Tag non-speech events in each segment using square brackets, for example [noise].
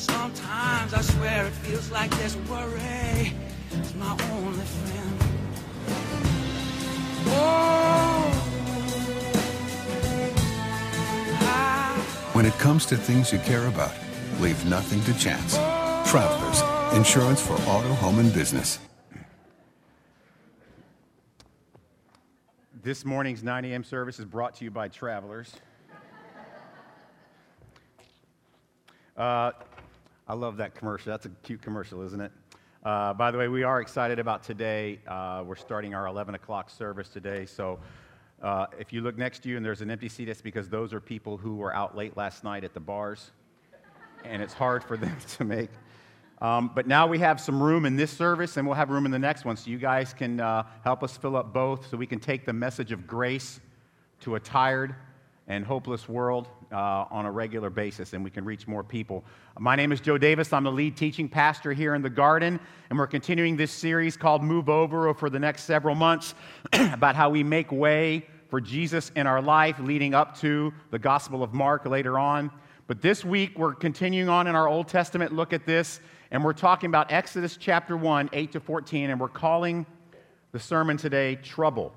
Sometimes I swear it feels like this worry is my only friend. Oh, When it comes to things you care about, leave nothing to chance. Travelers, insurance for auto, home, and business. This morning's 9 a.m. service is brought to you by Travelers. Uh, I love that commercial. That's a cute commercial, isn't it? Uh, by the way, we are excited about today. Uh, we're starting our 11 o'clock service today. So uh, if you look next to you and there's an empty seat, it's because those are people who were out late last night at the bars, and it's hard for [laughs] them to make. Um, but now we have some room in this service, and we'll have room in the next one. So you guys can uh, help us fill up both so we can take the message of grace to a tired and hopeless world uh, on a regular basis, and we can reach more people. My name is Joe Davis. I'm the lead teaching pastor here in the garden, and we're continuing this series called Move Over for the next several months [clears throat] about how we make way for Jesus in our life, leading up to the Gospel of Mark later on. But this week, we're continuing on in our Old Testament look at this, and we're talking about Exodus chapter 1, 8 to 14, and we're calling the sermon today Trouble.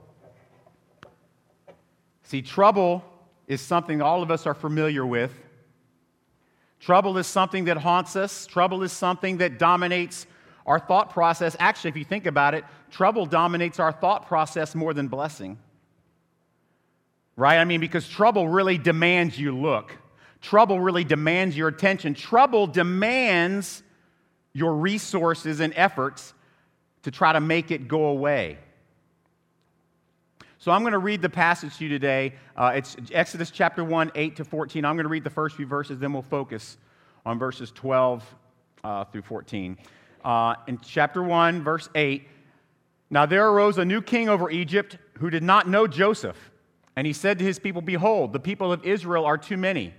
See, trouble is something all of us are familiar with. Trouble is something that haunts us, trouble is something that dominates our thought process. Actually, if you think about it, trouble dominates our thought process more than blessing. Right? I mean, because trouble really demands you look. Trouble really demands your attention. Trouble demands your resources and efforts to try to make it go away. So I'm going to read the passage to you today. Uh, it's Exodus chapter 1, 8 to 14. I'm going to read the first few verses, then we'll focus on verses 12 uh, through 14. Uh, in chapter 1, verse 8, now there arose a new king over Egypt who did not know Joseph. And he said to his people, Behold, the people of Israel are too many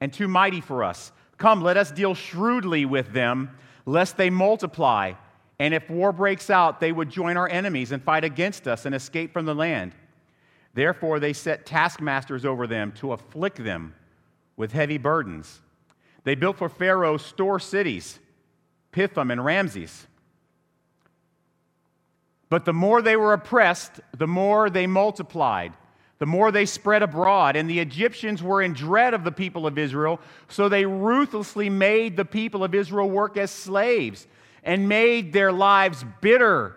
and too mighty for us. Come, let us deal shrewdly with them, lest they multiply. And if war breaks out, they would join our enemies and fight against us and escape from the land. Therefore, they set taskmasters over them to afflict them with heavy burdens. They built for Pharaoh store cities, Pithom and Ramses. But the more they were oppressed, the more they multiplied, the more they spread abroad. And the Egyptians were in dread of the people of Israel, so they ruthlessly made the people of Israel work as slaves and made their lives bitter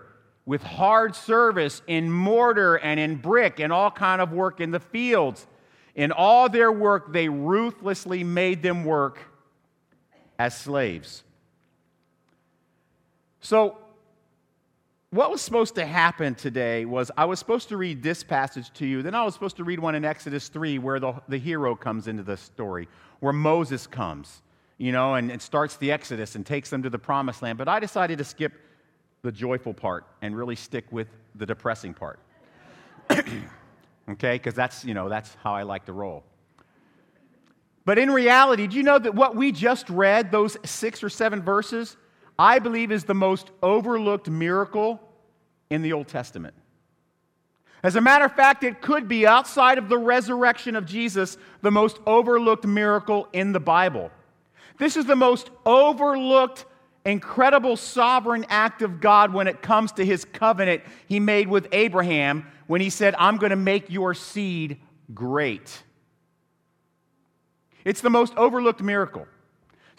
with hard service in mortar and in brick and all kind of work in the fields. In all their work, they ruthlessly made them work as slaves. So, what was supposed to happen today was I was supposed to read this passage to you. Then I was supposed to read one in Exodus 3 where the, the hero comes into the story, where Moses comes, you know, and, and starts the Exodus and takes them to the promised land. But I decided to skip the joyful part and really stick with the depressing part. okay? Because that's, you know, that's how I like to roll. But in reality, do you know that what we just read, those six or seven verses, I believe is the most overlooked miracle in the Old Testament? As a matter of fact, it could be outside of the resurrection of Jesus, the most overlooked miracle in the Bible. This is the most overlooked incredible sovereign act of God when it comes to his covenant he made with Abraham when he said, I'm going to make your seed great. It's the most overlooked miracle.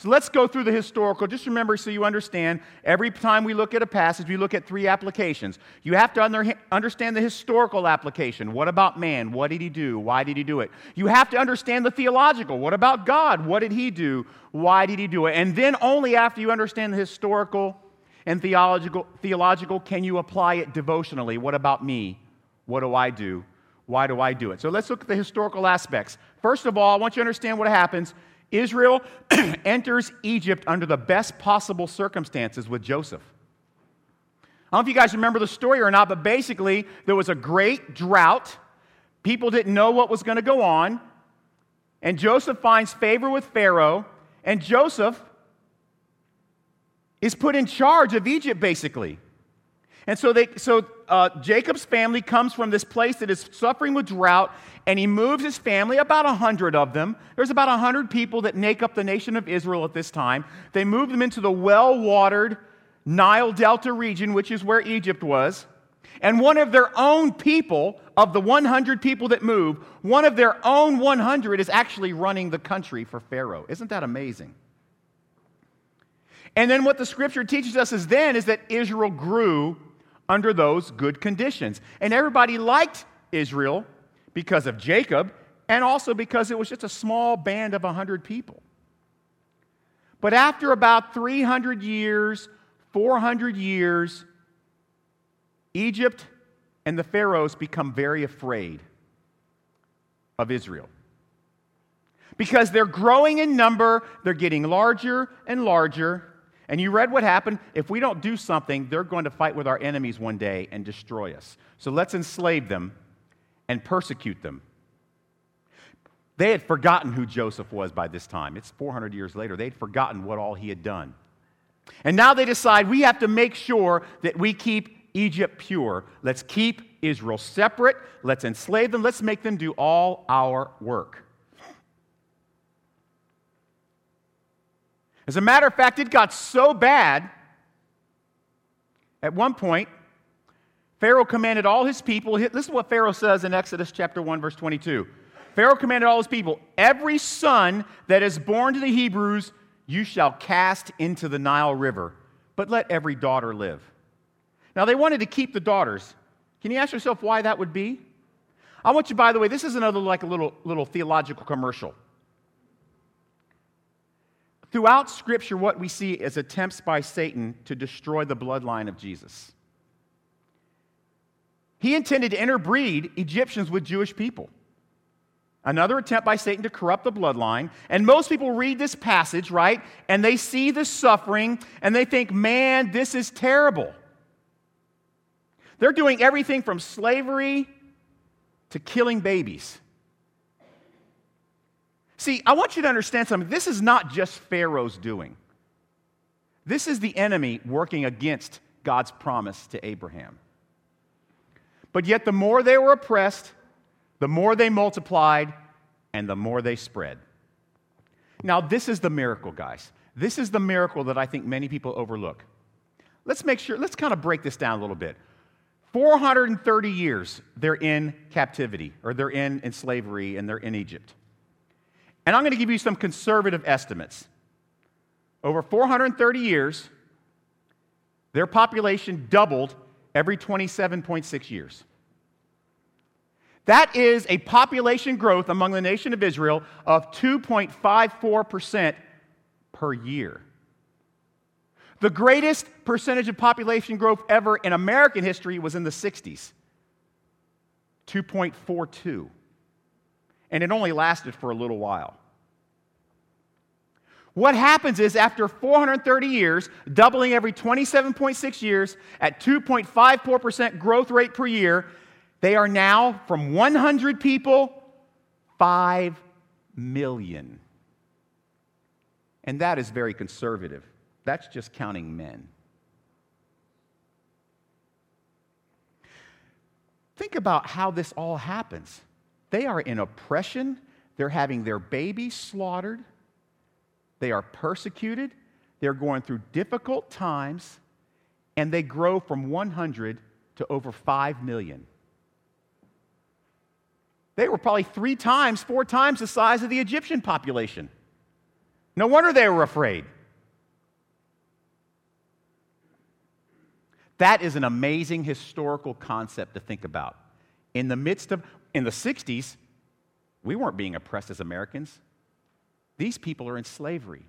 So let's go through the historical. Just remember so you understand, every time we look at a passage, we look at three applications. You have to under, understand the historical application. What about man? What did he do? Why did he do it? You have to understand the theological. What about God? What did he do? Why did he do it? And then only after you understand the historical and theological, theological can you apply it devotionally. What about me? What do I do? Why do I do it? So let's look at the historical aspects. First of all, I want you to understand what happens Israel [clears throat] enters Egypt under the best possible circumstances with Joseph. I don't know if you guys remember the story or not, but basically, there was a great drought. People didn't know what was going to go on. And Joseph finds favor with Pharaoh, and Joseph is put in charge of Egypt, basically. And so, they, so uh, Jacob's family comes from this place that is suffering with drought, and he moves his family, about 100 of them. There's about 100 people that make up the nation of Israel at this time. They move them into the well watered Nile Delta region, which is where Egypt was. And one of their own people, of the 100 people that move, one of their own 100 is actually running the country for Pharaoh. Isn't that amazing? And then what the scripture teaches us is then is that Israel grew under those good conditions. And everybody liked Israel because of Jacob and also because it was just a small band of 100 people. But after about 300 years, 400 years, Egypt and the Pharaohs become very afraid of Israel. Because they're growing in number, they're getting larger and larger. And you read what happened. If we don't do something, they're going to fight with our enemies one day and destroy us. So let's enslave them and persecute them. They had forgotten who Joseph was by this time. It's 400 years later. They'd forgotten what all he had done. And now they decide we have to make sure that we keep Egypt pure. Let's keep Israel separate. Let's enslave them. Let's make them do all our work. As a matter of fact, it got so bad at one point, Pharaoh commanded all his people. This is what Pharaoh says in Exodus chapter 1, verse 22. Pharaoh commanded all his people, Every son that is born to the Hebrews, you shall cast into the Nile River, but let every daughter live. Now, they wanted to keep the daughters. Can you ask yourself why that would be? I want you, by the way, this is another like a little, little theological commercial. Throughout Scripture, what we see is attempts by Satan to destroy the bloodline of Jesus. He intended to interbreed Egyptians with Jewish people. Another attempt by Satan to corrupt the bloodline. And most people read this passage, right? And they see the suffering and they think, man, this is terrible. They're doing everything from slavery to killing babies. See, I want you to understand something. This is not just Pharaoh's doing, this is the enemy working against God's promise to Abraham. But yet, the more they were oppressed, the more they multiplied, and the more they spread. Now, this is the miracle, guys. This is the miracle that I think many people overlook. Let's make sure, let's kind of break this down a little bit. 430 years they're in captivity, or they're in, in slavery, and they're in Egypt. And I'm going to give you some conservative estimates. Over 430 years, their population doubled every 27.6 years. That is a population growth among the nation of Israel of 2.54% per year. The greatest percentage of population growth ever in American history was in the 60s 2.42. And it only lasted for a little while. What happens is after 430 years, doubling every 27.6 years at 2.54% growth rate per year, they are now from 100 people, 5 million. And that is very conservative. That's just counting men. Think about how this all happens. They are in oppression, they're having their babies slaughtered, they are persecuted, they're going through difficult times, and they grow from 100 to over 5 million. They were probably three times, four times the size of the Egyptian population. No wonder they were afraid. That is an amazing historical concept to think about. In the midst of, in the 60s, we weren't being oppressed as Americans. These people are in slavery.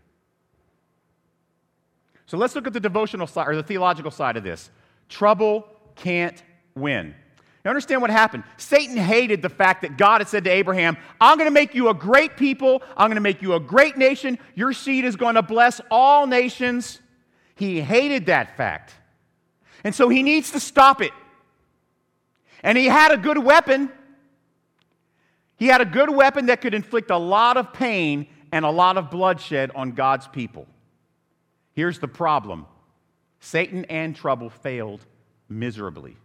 So let's look at the devotional side or the theological side of this. Trouble can't win. You understand what happened? Satan hated the fact that God had said to Abraham, I'm going to make you a great people. I'm going to make you a great nation. Your seed is going to bless all nations. He hated that fact. And so he needs to stop it. And he had a good weapon. He had a good weapon that could inflict a lot of pain and a lot of bloodshed on God's people. Here's the problem Satan and trouble failed miserably.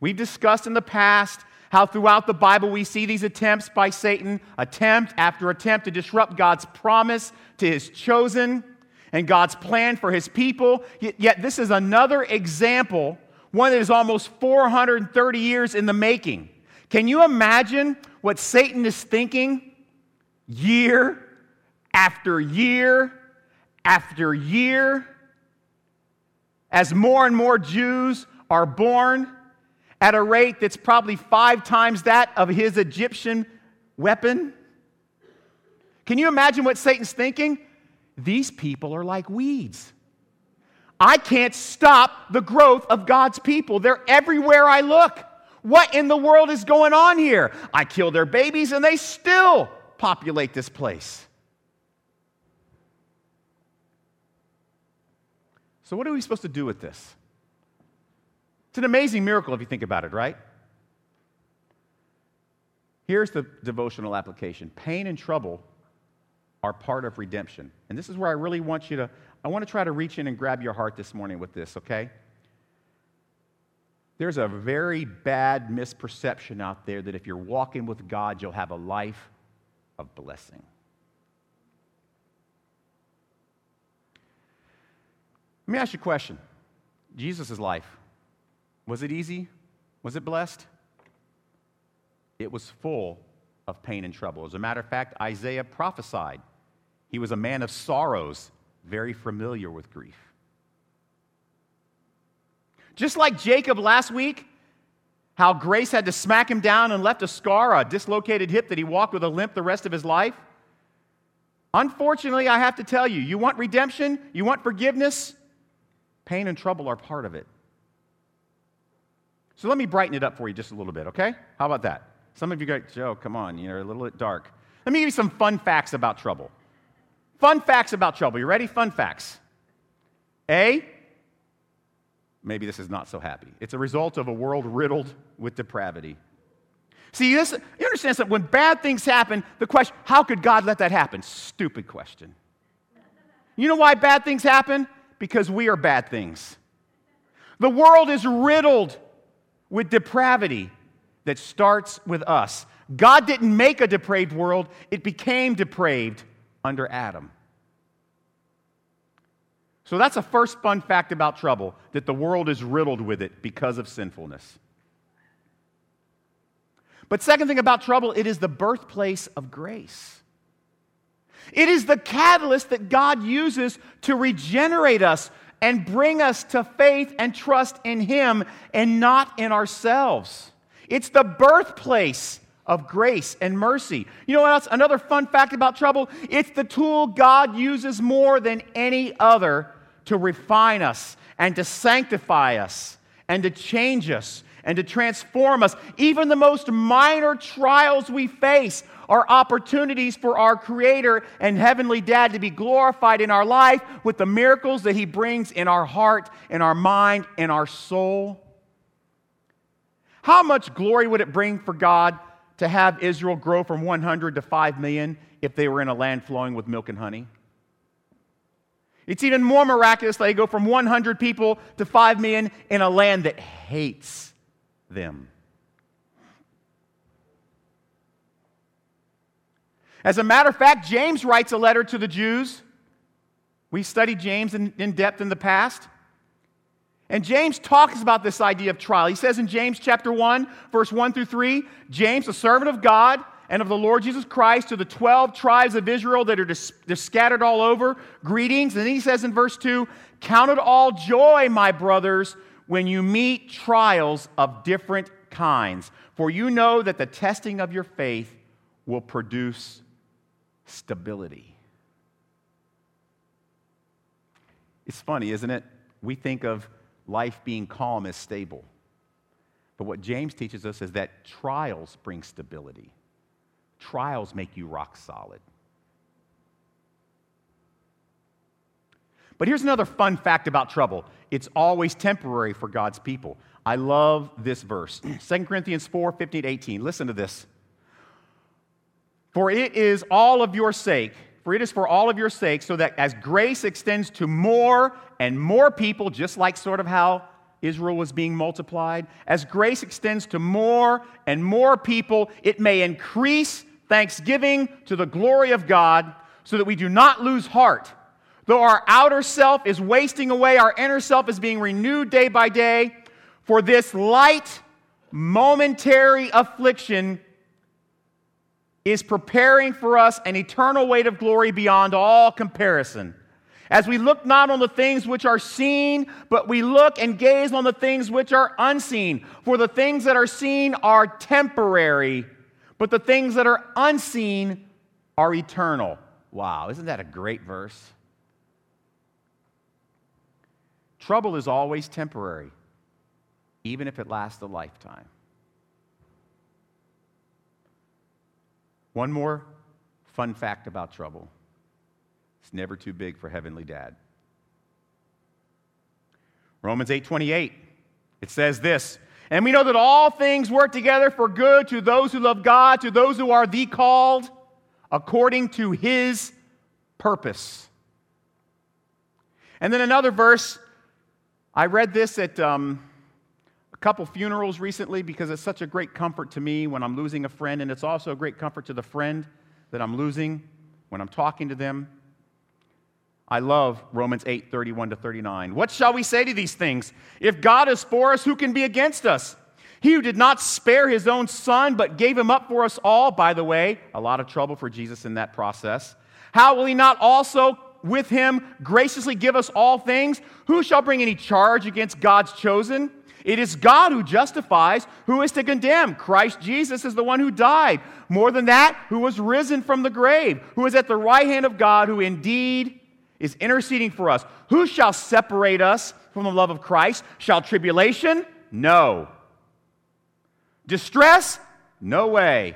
We've discussed in the past how throughout the Bible we see these attempts by Satan, attempt after attempt to disrupt God's promise to his chosen and God's plan for his people. Yet, this is another example, one that is almost 430 years in the making. Can you imagine what Satan is thinking year after year after year as more and more Jews are born at a rate that's probably five times that of his Egyptian weapon? Can you imagine what Satan's thinking? These people are like weeds. I can't stop the growth of God's people. They're everywhere I look. What in the world is going on here? I kill their babies and they still populate this place. So, what are we supposed to do with this? It's an amazing miracle if you think about it, right? Here's the devotional application pain and trouble are part of redemption. And this is where I really want you to, I want to try to reach in and grab your heart this morning with this, okay? There's a very bad misperception out there that if you're walking with God, you'll have a life of blessing. Let me ask you a question Jesus' life, was it easy? Was it blessed? It was full of pain and trouble. As a matter of fact, Isaiah prophesied he was a man of sorrows, very familiar with grief. Just like Jacob last week, how grace had to smack him down and left a scar, a dislocated hip that he walked with a limp the rest of his life. Unfortunately, I have to tell you, you want redemption, you want forgiveness, pain and trouble are part of it. So let me brighten it up for you just a little bit, okay? How about that? Some of you go, Joe, come on, you're a little bit dark. Let me give you some fun facts about trouble. Fun facts about trouble. You ready? Fun facts. A, maybe this is not so happy. It's a result of a world riddled with depravity. See, this, you understand that when bad things happen, the question, how could God let that happen? Stupid question. You know why bad things happen? Because we are bad things. The world is riddled with depravity that starts with us. God didn't make a depraved world, it became depraved under Adam. So that's a first fun fact about trouble that the world is riddled with it because of sinfulness. But second thing about trouble, it is the birthplace of grace. It is the catalyst that God uses to regenerate us and bring us to faith and trust in Him and not in ourselves. It's the birthplace of grace and mercy. You know what else? Another fun fact about trouble it's the tool God uses more than any other to refine us and to sanctify us and to change us and to transform us. Even the most minor trials we face are opportunities for our Creator and Heavenly Dad to be glorified in our life with the miracles that He brings in our heart, in our mind, in our soul. How much glory would it bring for God to have Israel grow from 100 to 5 million if they were in a land flowing with milk and honey? It's even more miraculous that they go from 100 people to 5 million in a land that hates them. As a matter of fact, James writes a letter to the Jews. We studied James in, in, depth in the past. And James talks about this idea of trial. He says in James chapter 1, verse 1 through 3, James, a servant of God and of the Lord Jesus Christ, to the 12 tribes of Israel that are dis- scattered all over, greetings. And he says in verse 2, Count it all joy, my brothers, when you meet trials of different kinds, for you know that the testing of your faith will produce stability. It's funny, isn't it? We think of life being calm is stable. But what James teaches us is that trials bring stability, trials make you rock solid. But here's another fun fact about trouble it's always temporary for God's people. I love this verse [clears throat] 2 Corinthians 4 15 18. Listen to this. For it is all of your sake, for it is for all of your sake, so that as grace extends to more and more people, just like sort of how Israel was being multiplied, as grace extends to more and more people, it may increase thanksgiving to the glory of God so that we do not lose heart. Though our outer self is wasting away, our inner self is being renewed day by day. For this light, momentary affliction is preparing for us an eternal weight of glory beyond all comparison. As we look not on the things which are seen, but we look and gaze on the things which are unseen. For the things that are seen are temporary, but the things that are unseen are eternal. Wow, isn't that a great verse? Trouble is always temporary, even if it lasts a lifetime. One more fun fact about trouble it's never too big for heavenly dad. Romans 8:28 it says this and we know that all things work together for good to those who love God to those who are the called according to his purpose and then another verse I read this at um, couple funerals recently because it's such a great comfort to me when I'm losing a friend, and it's also a great comfort to the friend that I'm losing when I'm talking to them. I love Romans 8, 31 to 39. What shall we say to these things? If God is for us, who can be against us? He who did not spare his own son, but gave him up for us all, by the way, a lot of trouble for Jesus in that process. How will he not also with him graciously give us all things? Who shall bring any charge against God's chosen? It is God who justifies. Who is to condemn? Christ Jesus is the one who died. More than that, who was risen from the grave, who is at the right hand of God, who indeed is interceding for us. Who shall separate us from the love of Christ? Shall tribulation? No. Distress? No way.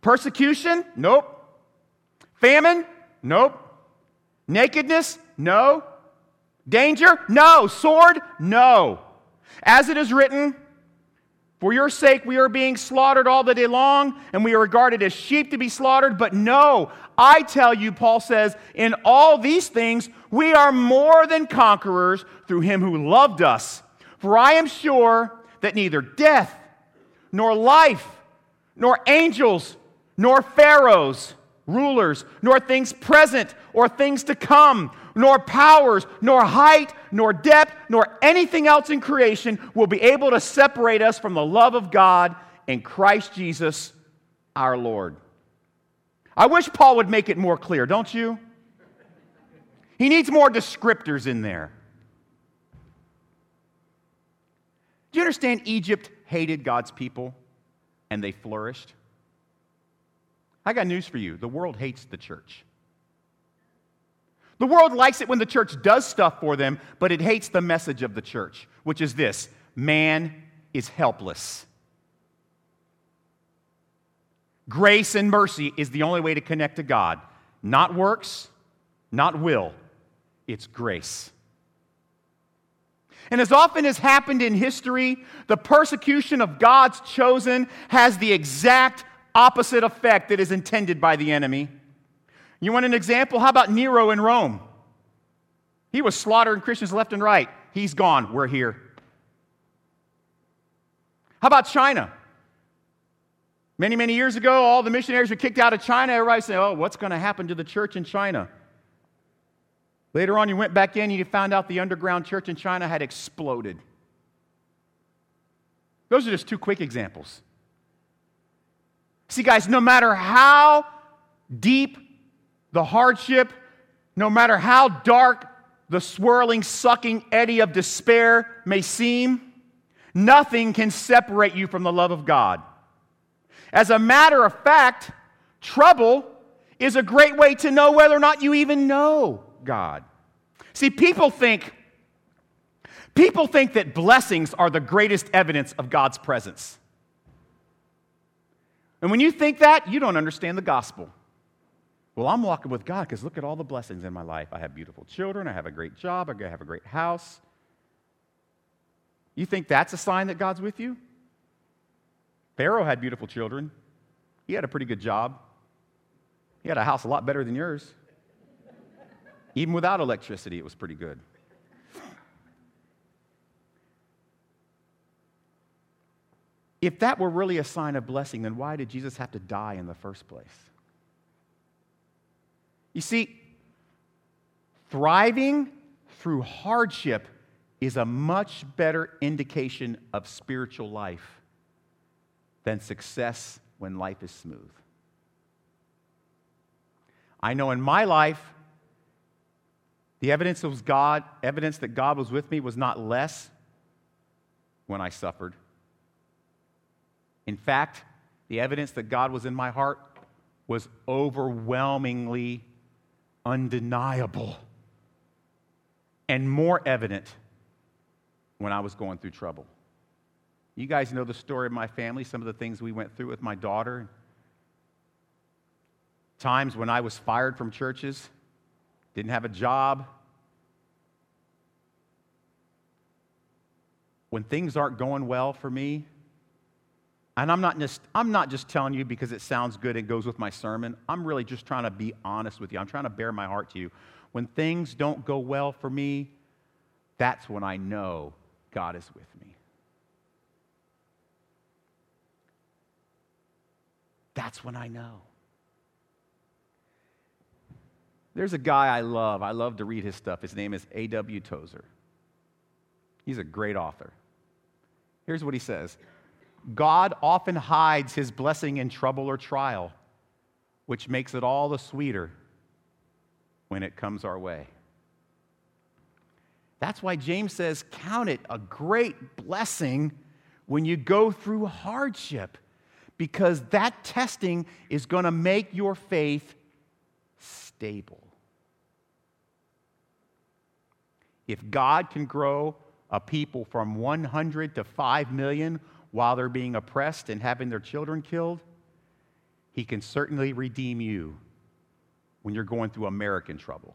Persecution? Nope. Famine? Nope. Nakedness? No. Danger? No. Sword? No. As it is written, for your sake we are being slaughtered all the day long, and we are regarded as sheep to be slaughtered. But no, I tell you, Paul says, in all these things we are more than conquerors through him who loved us. For I am sure that neither death, nor life, nor angels, nor pharaohs, rulers, nor things present or things to come, nor powers, nor height, nor depth, nor anything else in creation will be able to separate us from the love of God in Christ Jesus our Lord. I wish Paul would make it more clear, don't you? He needs more descriptors in there. Do you understand Egypt hated God's people and they flourished? I got news for you the world hates the church. The world likes it when the church does stuff for them, but it hates the message of the church, which is this man is helpless. Grace and mercy is the only way to connect to God. Not works, not will, it's grace. And as often has happened in history, the persecution of God's chosen has the exact opposite effect that is intended by the enemy. You want an example? How about Nero in Rome? He was slaughtering Christians left and right. He's gone. We're here. How about China? Many, many years ago, all the missionaries were kicked out of China. Everybody said, Oh, what's going to happen to the church in China? Later on, you went back in and you found out the underground church in China had exploded. Those are just two quick examples. See, guys, no matter how deep the hardship, no matter how dark the swirling, sucking eddy of despair may seem, nothing can separate you from the love of God. As a matter of fact, trouble is a great way to know whether or not you even know God. See, people think people think that blessings are the greatest evidence of God's presence. And when you think that, you don't understand the gospel. Well, I'm walking with God because look at all the blessings in my life. I have beautiful children, I have a great job, I have a great house. You think that's a sign that God's with you? Pharaoh had beautiful children. He had a pretty good job. He had a house a lot better than yours. Even without electricity, it was pretty good. If that were really a sign of blessing, then why did Jesus have to die in the first place? You see, thriving through hardship is a much better indication of spiritual life than success when life is smooth. I know in my life, the evidence was God, evidence that God was with me was not less when I suffered. In fact, the evidence that God was in my heart was overwhelmingly undeniable and more evident when I was going through trouble. You guys know the story of my family, some of the things we went through with my daughter. Times when I was fired from churches, didn't have a job. When things aren't going well for me, and I'm not, just, I'm not just telling you because it sounds good and goes with my sermon. I'm really just trying to be honest with you. I'm trying to bare my heart to you. When things don't go well for me, that's when I know God is with me. That's when I know. There's a guy I love. I love to read his stuff. His name is A.W. Tozer. He's a great author. Here's what he says God often hides his blessing in trouble or trial, which makes it all the sweeter when it comes our way. That's why James says, Count it a great blessing when you go through hardship, because that testing is going to make your faith stable. If God can grow a people from 100 to 5 million while they're being oppressed and having their children killed, He can certainly redeem you when you're going through American trouble.